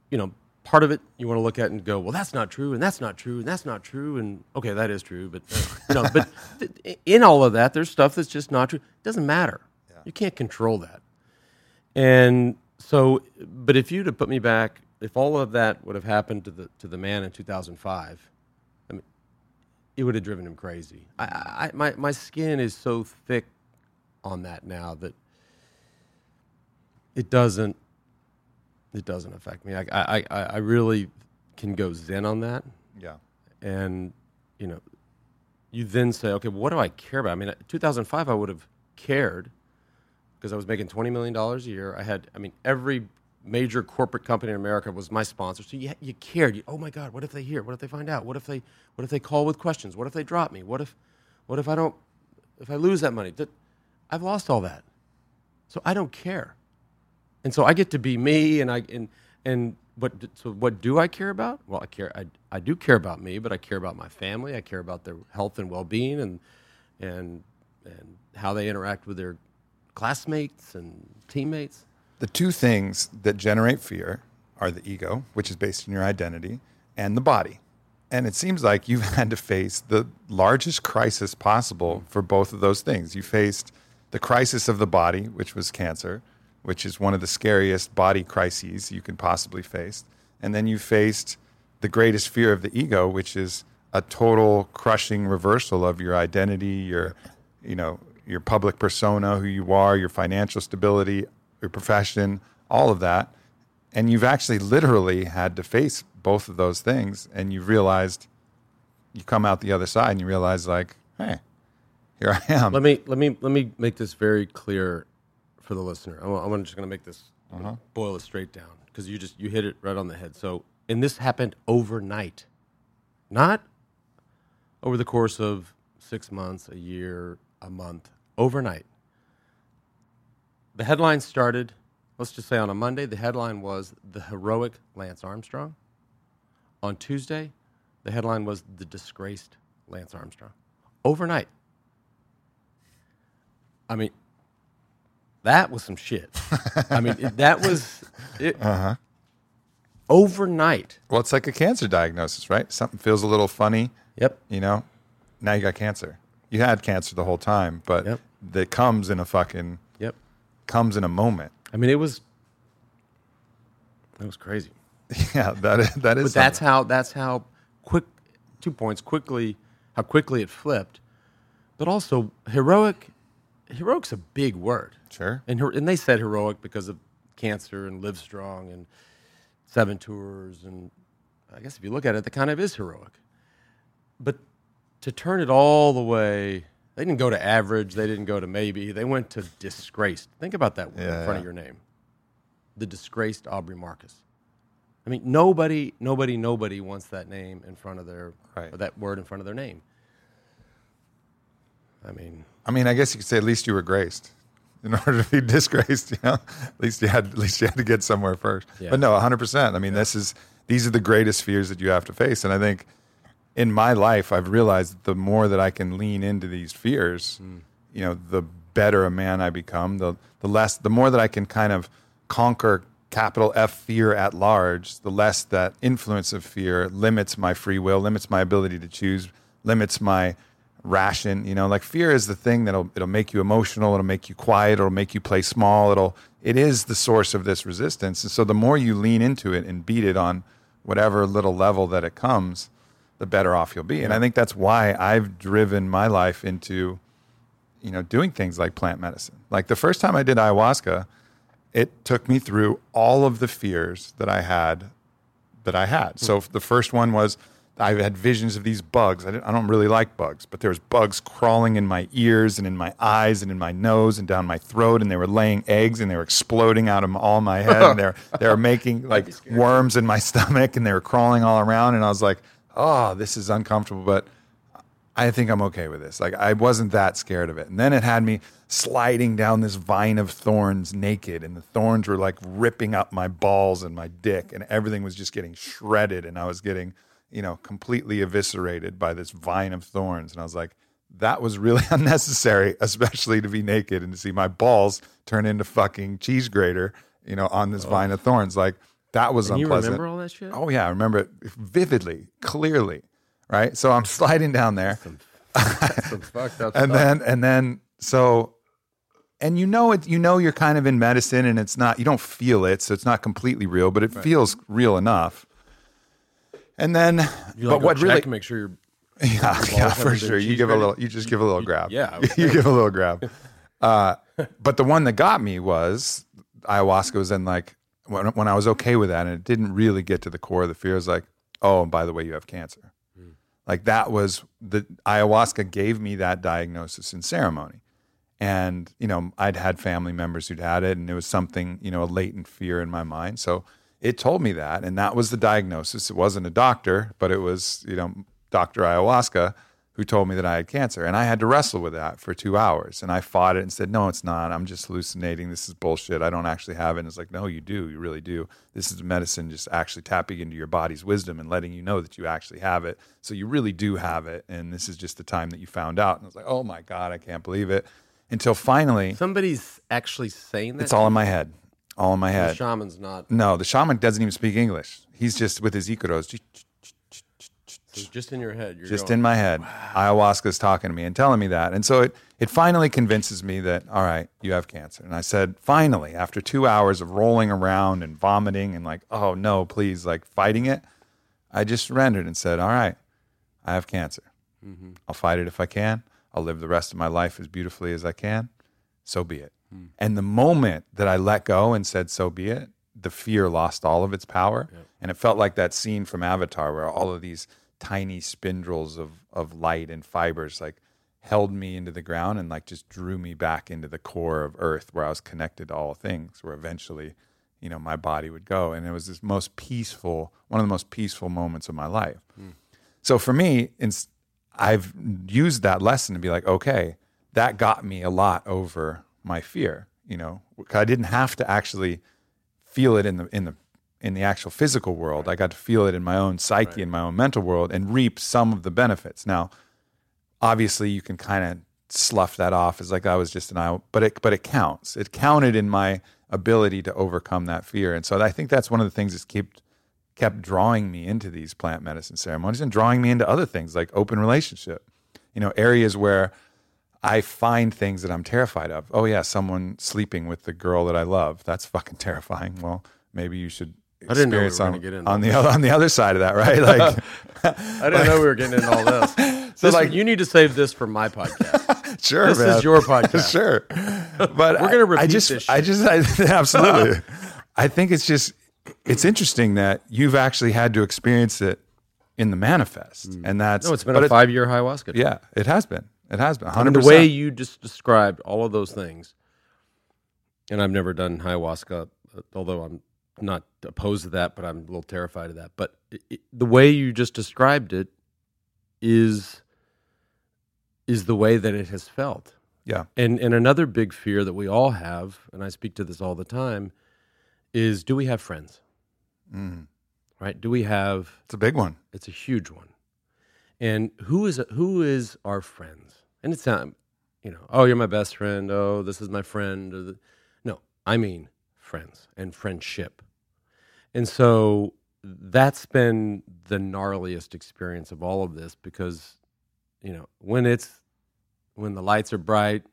you know part of it you want to look at and go well that's not true and that's not true and that's not true and okay that is true but uh, you know but th- in all of that there's stuff that's just not true. It doesn't matter. You can't control that. And so but if you'd have put me back if all of that would have happened to the to the man in 2005 i mean it would have driven him crazy I, I my my skin is so thick on that now that it doesn't it doesn't affect me. I, I, I, I really can go zen on that. Yeah. And, you know, you then say, okay, what do I care about? I mean, 2005, I would have cared because I was making $20 million a year. I had, I mean, every major corporate company in America was my sponsor. So you, you cared. You, oh my God, what if they hear? What if they find out? What if they, what if they call with questions? What if they drop me? What if, what if I don't, if I lose that money? That, I've lost all that. So I don't care and so I get to be me, and I and and what so what do I care about? Well, I care. I I do care about me, but I care about my family. I care about their health and well being, and and and how they interact with their classmates and teammates. The two things that generate fear are the ego, which is based on your identity, and the body. And it seems like you've had to face the largest crisis possible for both of those things. You faced the crisis of the body, which was cancer, which is one of the scariest body crises you can possibly face. And then you faced the greatest fear of the ego, which is a total crushing reversal of your identity, your, you know, your public persona, who you are, your financial stability, your profession, all of that. And you've actually literally had to face both of those things. And you've realized you come out the other side and you realize, like, hey, here I am. Let me let me let me make this very clear for the listener. I'm, I'm just going to make this gonna boil it straight down because you just you hit it right on the head. So, and this happened overnight, not over the course of six months, a year, a month. Overnight. The headline started. Let's just say on a Monday, the headline was the heroic Lance Armstrong. On Tuesday, the headline was the disgraced Lance Armstrong. Overnight. I mean, that was some shit. I mean, it, that was it, uh-huh. overnight. well, it's like a cancer diagnosis, right? Something feels a little funny, Yep. you know, now you got cancer. You had cancer the whole time, but Yep. that comes in a fucking. Comes in a moment. I mean, it was it was crazy. Yeah, that is, that is But that's how that's how quick two points quickly how quickly it flipped. But also heroic heroic's a big word. sure. And her, and they said heroic because of cancer and live strong and seven tours, and I guess if you look at it, that kind of is heroic. But to turn it all the way, they didn't go to average, they didn't go to maybe, they went to disgraced. Think about that word Yeah, in front yeah. of your name, the disgraced Aubrey Marcus. I mean, nobody, nobody, nobody wants that name in front of their, Right. or that word in front of their name. I mean, I mean, I guess you could say at least you were graced. In order to be disgraced, you know, at least you had at least you had to get somewhere first. Yeah. But no, 100. percent I mean, this is these are the greatest fears that you have to face, and I think in my life, I've realized that the more that I can lean into these fears, hmm. you know, the better a man I become. The the less, the more that I can kind of conquer capital F fear at large, the less that influence of fear limits my free will, limits my ability to choose, limits my ration. You know, like fear is the thing that'll it'll make you emotional, it'll make you quiet, it'll make you play small. It'll it is the source of this resistance. And so the more you lean into it and beat it on whatever little level that it comes, the better off you'll be. And I think that's why I've driven my life into, you know, doing things like plant medicine. Like the first time I did ayahuasca, it took me through all of the fears that I had that I had. So the first one was I had visions of these bugs. I, didn't, I don't really like bugs, but there was bugs crawling in my ears and in my eyes and in my nose and down my throat, and they were laying eggs and they were exploding out of all my head, and they're they were making like worms in my stomach, and they were crawling all around, and I was like, oh, this is uncomfortable, but I think I'm okay with this. Like I wasn't that scared of it. And then it had me sliding down this vine of thorns naked and the thorns were like ripping up my balls and my dick and everything was just getting shredded and I was getting, you know, completely eviscerated by this vine of thorns and I was like that was really unnecessary, especially to be naked and to see my balls turn into fucking cheese grater, you know, on this vine of thorns. Like that was and you unpleasant. remember all that shit? Oh yeah, I remember it vividly, clearly. Right. So I'm sliding down there. Some fucked up and stuff. then and then so and you know it you know you're kind of in medicine and it's not you don't feel it so it's not completely real but it feels real enough and then you but like, what go really check, make sure you're yeah, yeah for sure you cheese give a little you just give a little grab yeah, I you give a little grab uh, but the one that got me was ayahuasca was in like when, when i was okay with that and it didn't really get to the core of the fear it was like oh and by the way you have cancer. Hmm. Like that was the ayahuasca gave me that diagnosis in ceremony. And you know i'd had family members who'd had it and it was something you know a latent fear in my mind. So it told me that and that was the diagnosis. It wasn't a doctor but it was you know dr ayahuasca who told me that i had cancer and i had to wrestle with that for two hours and i fought it and said no it's not. I'm just hallucinating. This is bullshit. I don't actually have it. And it's like no you do. You really do. This is medicine just actually tapping into your body's wisdom and letting you know that you actually have it. So you really do have it and this is just the time that you found out. And i was like oh my god i can't believe it. Until finally somebody's actually saying that. it's all in my head. All in my head. the shaman's not no the shaman doesn't even speak english. He's just with his icaros so just in your head. You're just going, in my head. Ayahuasca's talking to me and telling me that. And so it it finally convinces me that all right you have cancer. And i said finally after two hours of rolling around and vomiting and like oh no please like fighting it i just surrendered and said all right i have cancer. Mm-hmm. I'll fight it if i can. I'll live the rest of my life as beautifully as i can. So be it. Hmm. And the moment that i let go and said so be it the fear lost all of its power. And it felt like that scene from avatar where all of these tiny spindles of, of light and fibers like held me into the ground and like just drew me back into the core of earth where i was connected to all things where eventually you know my body would go. And it was this most peaceful one of the most peaceful moments of my life. Hmm. So for me, I've used that lesson to be like, okay, that got me a lot over my fear. You know, I didn't have to actually feel it in the in the in the actual physical world. I got to feel it in my own psyche, in my own mental world, and reap some of the benefits. Now, obviously, you can kind of slough that off as like I was just an eye, but it but it counts. It counted in my ability to overcome that fear, and so I think that's one of the things that's kept kept drawing me into these plant medicine ceremonies and drawing me into other things like open relationship. You know, areas where I find things that I'm terrified of. Oh yeah, someone sleeping with the girl that I love. That's fucking terrifying. Well, maybe you should I didn't know we on, get into on the other on the other side of that, right? Like I didn't know we were getting into all this. So, This- like- you need to save this for my podcast. sure, This man. is your podcast. sure. But We're gonna I- I repeat just this I just I, absolutely. I think it's just it's interesting that you've actually had to experience it in the manifest, and that's Mm. No, it's been a five year ayahuasca. trip. Yeah, it has been. It has been. I Hundred mean, the way you just described all of those things, and I've never done ayahuasca, although I'm not opposed to that, but I'm a little terrified of that. But it, it, the way you just described it is is the way that it has felt. Yeah. And and another big fear that we all have, and I speak to this all the time, is do we have friends? Mm. Right? Do we have It's a big one. it's a huge one. And who is who is our friends? And it's not, you know, oh, you're my best friend. Oh, this is my friend. or the- No, I mean friends and friendship. And so that's been the gnarliest experience of all of this because, you know, when it's when the lights are bright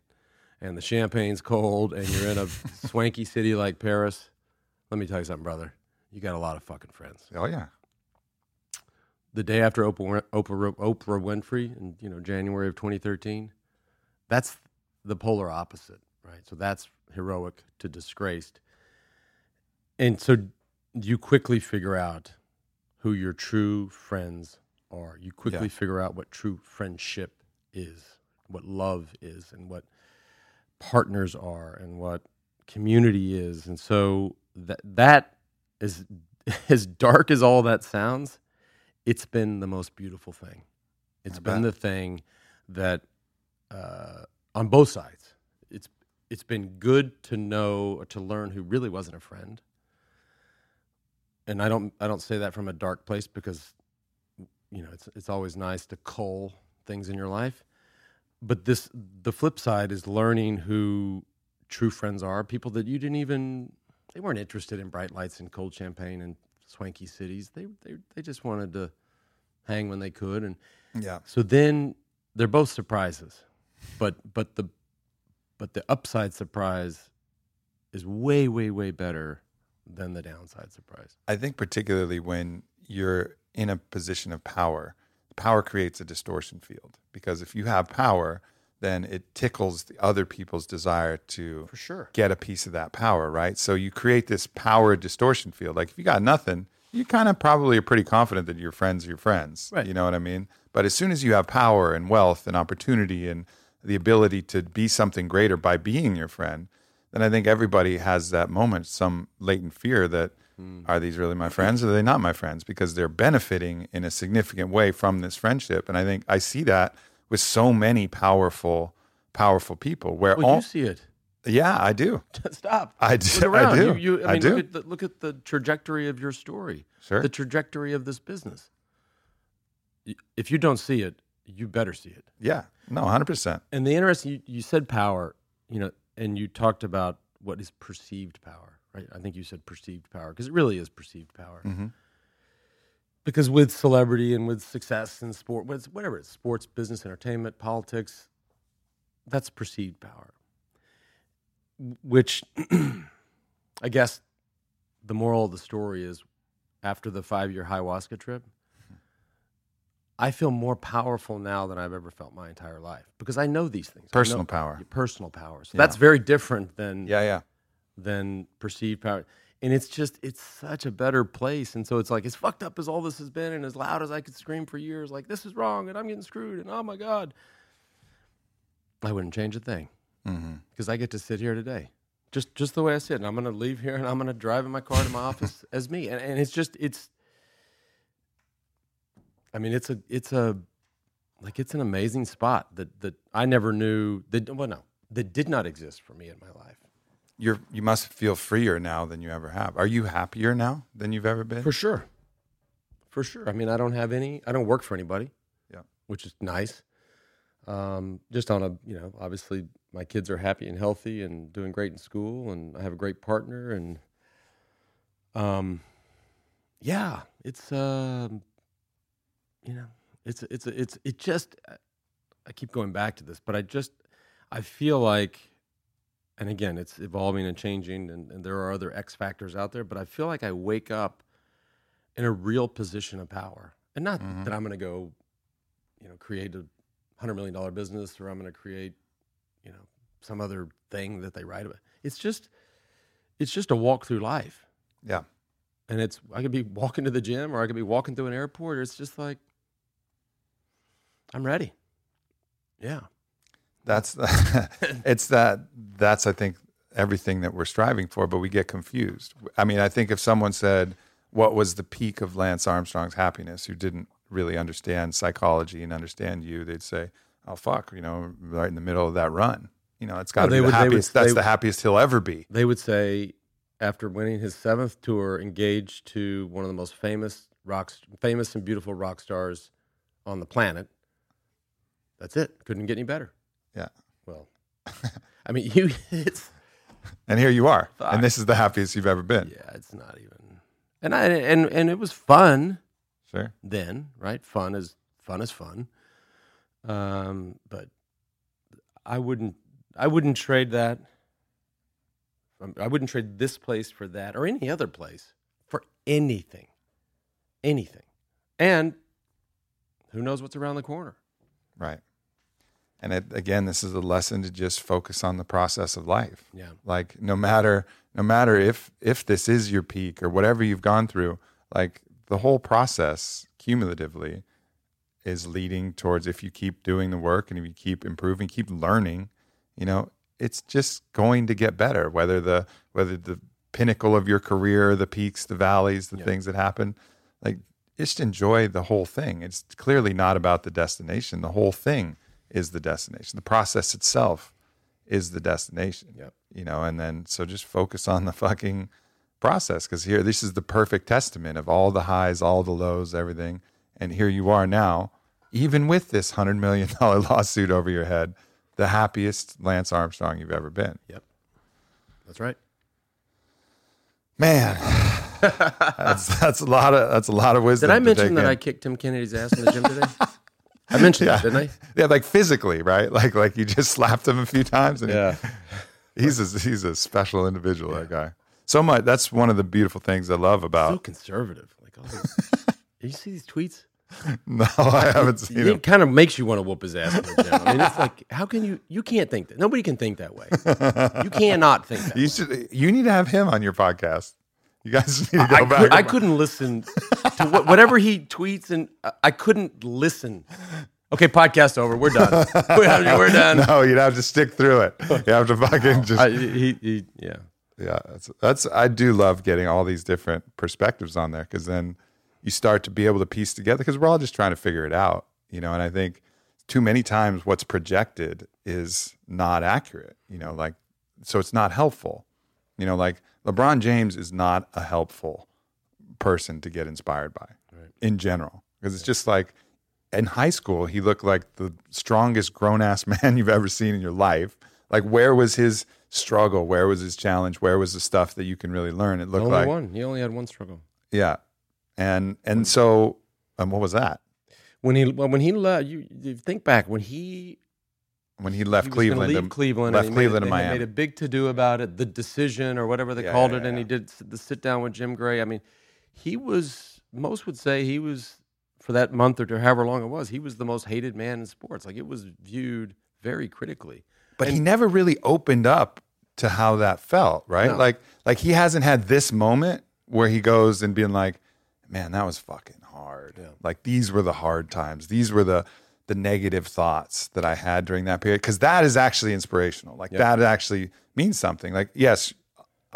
and the champagne's cold and you're in a swanky city like Paris, let me tell you something, brother. You got a lot of fucking friends Oh yeah. the day after Oprah, Oprah, Oprah Winfrey in you know January of 2013, that's the polar opposite, right? So that's heroic to disgraced, and so you quickly figure out who your true friends are. You quickly Yeah. figure out what true friendship is, what love is, and what partners are, and what community is, and so that that is as dark as all that sounds it's been the most beautiful thing. It's I been bet. the thing that uh, on both sides. It's it's been good to know or to learn who really wasn't a friend. And I don't I don't say that from a dark place because you know it's it's always nice to cull things in your life. But this the flip side is learning who true friends are, people that you didn't even they weren't interested in bright lights and cold champagne and swanky cities. They they they just wanted to hang when they could, and Yeah. so then they're both surprises, but but the but the upside surprise is way way way better than the downside surprise. I think particularly when you're in a position of power, power creates a distortion field because if you have power, then it tickles the other people's desire to For sure. get a piece of that power, right? So you create this power distortion field. Like if you got nothing, you kind of probably are pretty confident that your friends are your friends. Right. You know what I mean? But as soon as you have power and wealth and opportunity and the ability to be something greater by being your friend, then I think everybody has that moment, some latent fear that hmm. are these really my friends or are they not my friends? Because they're benefiting in a significant way from this friendship. And I think I see that with so many powerful, powerful people where oh, Well, all, you see it. yeah, I do. Stop. I do. I do. You, you, I I mean, do. Look, at the, look at the trajectory of your story. Sure. The trajectory of this business. If you don't see it, you better see it. Yeah, no, hundred percent. And the interesting, you, you said power, you know, and you talked about what is perceived power, right? I think you said perceived power because it really is perceived power. Mhm. Because with celebrity and with success in sport, whatever it's sports, business, entertainment, politics, that's perceived power. Which I guess the moral of the story is after the five year ayahuasca trip, I feel more powerful now than I've ever felt my entire life because I know these things. Personal power. personal power. So Yeah. that's very different than Yeah, yeah. than perceived power. And it's just it's such a better place. And so it's like as fucked up as all this has been and as loud as I could scream for years, like this is wrong and I'm getting screwed and oh my God. I wouldn't change a thing. Mm-hmm. Because I get to sit here today. Just just the way I sit. And I'm gonna leave here and I'm gonna drive in my car to my office as me. And and it's just it's I mean it's a it's a like it's an amazing spot that that I never knew that well no, that did not exist for me in my life. You're you must feel freer now than you ever have. Are you happier now than you've ever been? For sure. For sure. I mean, I don't have any, I don't work for anybody. Yeah. Which is nice. Um, just on a, you know, obviously my kids are happy and healthy and doing great in school and I have a great partner and, um, yeah, it's, um, you know, it's, it's, it's, it just, I keep going back to this, but I just, I feel like, and again, it's evolving and changing, and, and there are other X factors out there, but I feel like I wake up in a real position of power. And not Mhm. that I'm going to go, you know, create a $100 million business or I'm going to create, you know, some other thing that they write about. It's just, it's just a walk through life. Yeah. and it's I could be walking to the gym or I could be walking through an airport. Or it's just like I'm ready. Yeah. That's it's that that's I think everything that we're striving for, but we get confused. I mean, I think if someone said what was the peak of Lance Armstrong's happiness, who didn't really understand psychology and understand you, they'd say, "Oh fuck," you know, right in the middle of that run. You know, it's got to be the would- they would- happiest. that's the happiest he'll ever be. They would say after winning his seventh tour, engaged to one of the most famous rocks, famous and beautiful rock stars on the planet. That's it. Couldn't get any better. Yeah. Well, I mean, you. It's And here you are, Fuck. and this is the happiest you've ever been. yeah. It's not even. And I and and it was fun Sure. then, right? Fun is fun is fun. Um, but I wouldn't. I wouldn't trade that. um, I wouldn't trade this place for that or any other place for anything, anything. And who knows what's around the corner? Right. And it, again, this is a lesson to just focus on the process of life. Yeah. Like no matter no matter if if this is your peak or whatever you've gone through, like the whole process cumulatively is leading towards if you keep doing the work and if you keep improving, keep learning, you know, it's just going to get better. Whether the whether the pinnacle of your career, the peaks, the valleys, the Yeah. things that happen, like just enjoy the whole thing. It's clearly not about the destination. The whole thing is the destination. The process itself is the destination. Yep. You know, and then so just focus on the fucking process because here this is the perfect testament of all the highs, all the lows, everything. And here you are now, even with this hundred million dollar lawsuit over your head, the happiest Lance Armstrong you've ever been. Yep. That's right. Man, that's that's a lot of that's a lot of wisdom. Did I mention that in. I kicked Tim Kennedy's ass in the gym today? I mentioned Yeah. it, didn't I? Yeah, like physically, right? Like like you just slapped him a few times, and he- Yeah. he's a, he's a special individual. That guy. So much. That's one of the beautiful things I love about So conservative. Like, oh, you see these tweets? No, I haven't seen it. It kind of makes you want to whoop his ass in the gym. I mean, it's like, how can you? You can't think that. Nobody can think that way. You cannot think that. You way. should. You need to have him on your podcast. You guys need to go I, back. I couldn't listen to what, whatever he tweets, and I- I couldn't listen. Okay, podcast over. We're done. We're, we're done. No, you'd have to stick through it. You have to fucking just. I, he, he, yeah. yeah, that's that's. I do love getting all these different perspectives on there because then you start to be able to piece together because we're all just trying to figure it out, you know. And I think too many times what's projected is not accurate, you know. Like so, it's not helpful, you know. Like LeBron James is not a helpful person to get inspired by in general. Because it's just like in high school he looked like the strongest grown ass man you've ever seen in your life. Like where was his struggle? Where was his challenge? Where was the stuff that you can really learn? It looked Only like one. He only had one struggle. yeah. And and so and what was that? When he when he left, you, you think back when he when he left he cleveland leave Cleveland, left and he made, Cleveland it- to Miami. made a big to do about it, the decision or whatever they Yeah, called yeah, it, and yeah. he did the sit down with Jim Gray. I mean, he was most would say he was for that month or two, however long it was, he was the most hated man in sports. Like it was viewed very critically. but he never really opened up to how that felt right No. like like he hasn't had this moment where he goes and being like man that was fucking hard like these were the hard times these were the the negative thoughts that i had during that period because that is actually inspirational like that actually means something like yes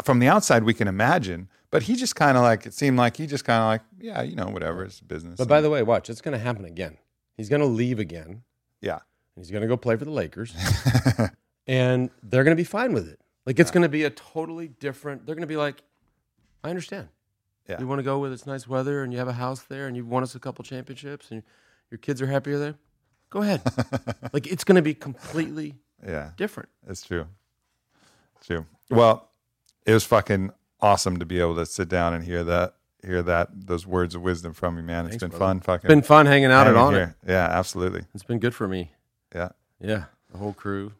from the outside we can imagine but he just kind of like it seemed like he just kind of like yeah you know whatever it's business But by the way, watch, it's going to happen again. He's going to leave again. yeah And He's going to go play for the Lakers, and they're going to be fine with it. Like it's going to be a totally different. They're going to be like, I understand. Yeah. You want to go where it's nice weather, and you have a house there, and you've won us a couple championships, and your kids are happier there. Go ahead. like it's going to be completely yeah different. It's true. It's true. Well, it was fucking awesome to be able to sit down and hear that, hear that, those words of wisdom from you, man. It's Thanks, been brother. fun. Fucking It's been fun hanging out and hanging on it. Yeah, absolutely. It's been good for me. Yeah. Yeah, the whole crew.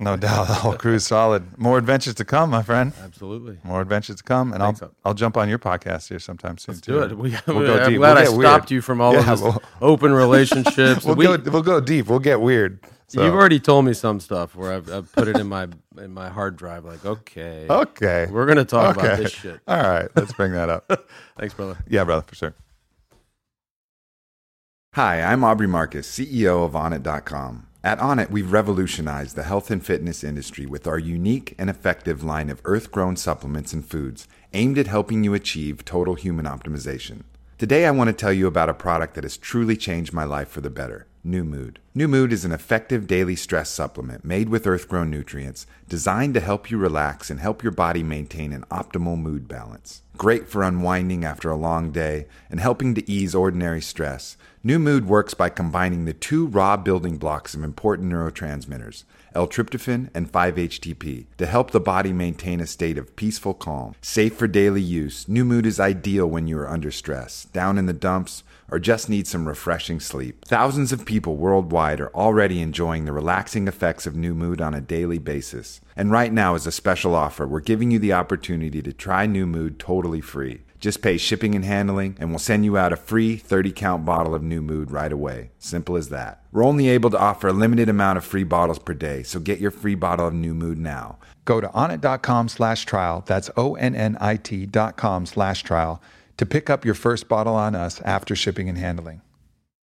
No doubt. The whole crew's solid. More adventures to come, my friend. Absolutely. More adventures to come, and I'll Thanks. I'll jump on your podcast here sometime soon Let's too. do it. We, We'll go I'm deep. glad We'll I stopped weird. you from all Yeah, of this we'll- open relationships. We'll We- go we'll go deep. We'll get weird. So- You've already told me some stuff where I've, I've put it in my in my hard drive. Like, okay, okay. we're gonna talk about this shit. All right, let's bring that up. Thanks, brother. yeah, brother, for sure. Hi, I'm Aubrey Marcus, CEO of Onnit.com. At Onnit, we've revolutionized the health and fitness industry with our unique and effective line of earth grown supplements and foods aimed at helping you achieve total human optimization. Today, I want to tell you about a product that has truly changed my life for the better New Mood. New Mood is an effective daily stress supplement made with earth grown nutrients designed to help you relax and help your body maintain an optimal mood balance. Great for unwinding after a long day and helping to ease ordinary stress. New Mood works by combining the two raw building blocks of important neurotransmitters, L-tryptophan and 5-HTP, to help the body maintain a state of peaceful calm. Safe for daily use, New Mood is ideal when you are under stress, down in the dumps, or just need some refreshing sleep. Thousands of people worldwide are already enjoying the relaxing effects of New Mood on a daily basis. And right now, as a special offer, we're giving you the opportunity to try New Mood totally free. Just pay shipping and handling, and we'll send you out a free 30 count bottle of New Mood right away. Simple as that. We're only able to offer a limited amount of free bottles per day, so get your free bottle of New Mood now. Go to onnit.com slash trial. That's O-N-N-I-T dot com slash trial to pick up your first bottle on us after shipping and handling.